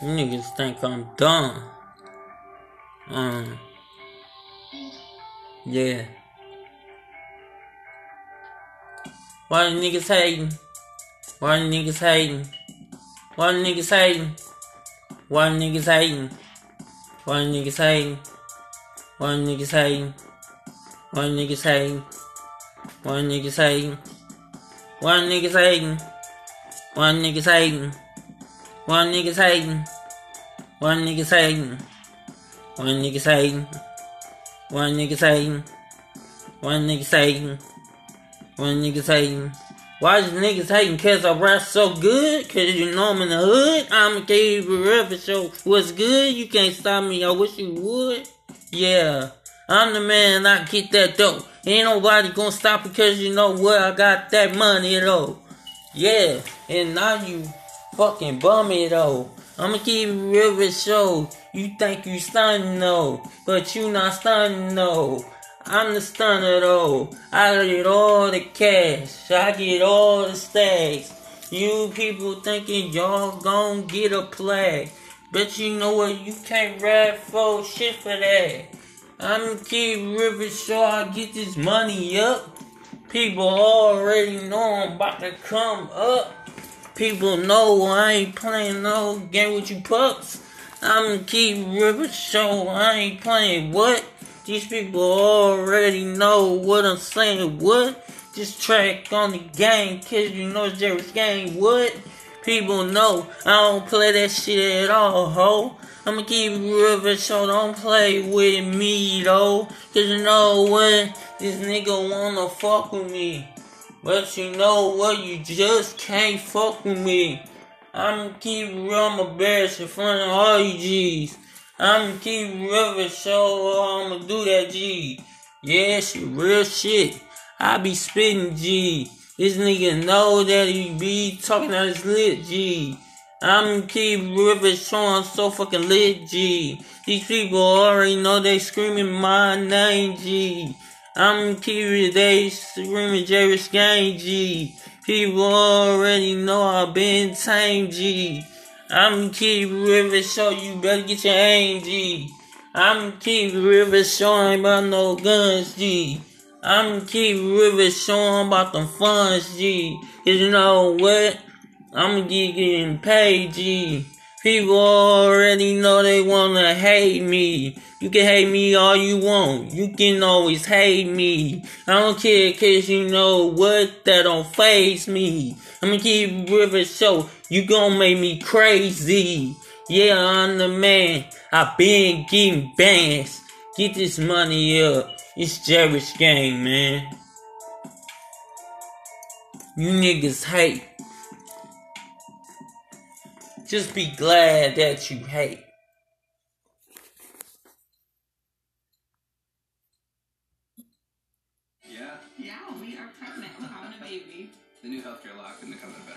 You niggas think I'm dumb. Um. Yeah. Why the niggas hating? Why the niggas hating? Why the niggas hating? Why the niggas hating? Why the niggas hating? Why the niggas hating? Why the niggas hating? Why the niggas hating? Why the niggas hating? Why the niggas hating? The niggas hating? The niggas hating? The niggas hating? The niggas hating? The niggas hating? The niggas hating? Why is niggas hating? Cause I rap so good? Cause you know I'm in the hood? I'ma keep it real for sure. What's good? You can't stop me. I wish you would. Yeah. I'm the man, I get that dough. Ain't nobody gonna stop because you know what? I got that money though. Yeah. And now you fucking bummy though. I'ma keep it real for sure. You think you stunning though, but you not stunning though. I'm the stunner though. I get all the cash. I get all the stacks. You people thinking y'all gon' get a play. But you know what? You can't rap for shit for that. I'ma keep ripping sure I get this money up. People already know I'm about to come up. People know I ain't playing no game with you pups. I'ma keep ripping sure I ain't playing what? These people already know what I'm saying. What? This track on the game, cause you know it's Jerry's game. What? People know I don't play that shit at all, ho. I'ma keep real, so don't play with me, though. Cause you know what? This nigga wanna fuck with me. But you know what? You just can't fuck with me. I'ma keep real, I'm embarrassed in front of all you G's. I'ma keep real, so I'ma do that G. Yeah, shit, real shit. I be spitting G. This nigga know that he be talking out his lit G. I'm keep river showing so fucking lit G. These people already know they screaming my name G. I'm keep they screaming Jerry's gang G. People already know I've been tame G. I'm keep river so you better get your aim G. I'm keep river showing about no guns G. I'm keep river showing about them funds G. Cause you know what? I'm getting paid, G. People already know they wanna hate me. You can hate me all you want. You can always hate me. I don't care cause you know what that don't faze me. I'ma keep River Show. You gon' make me crazy. Yeah, I'm the man. I been getting bands. Get this money up. It's Jerry's game, man. You niggas hate. Just be glad that you hate. Yeah. Yeah, we are pregnant. We're having a baby. The new healthcare law couldn't have come at a better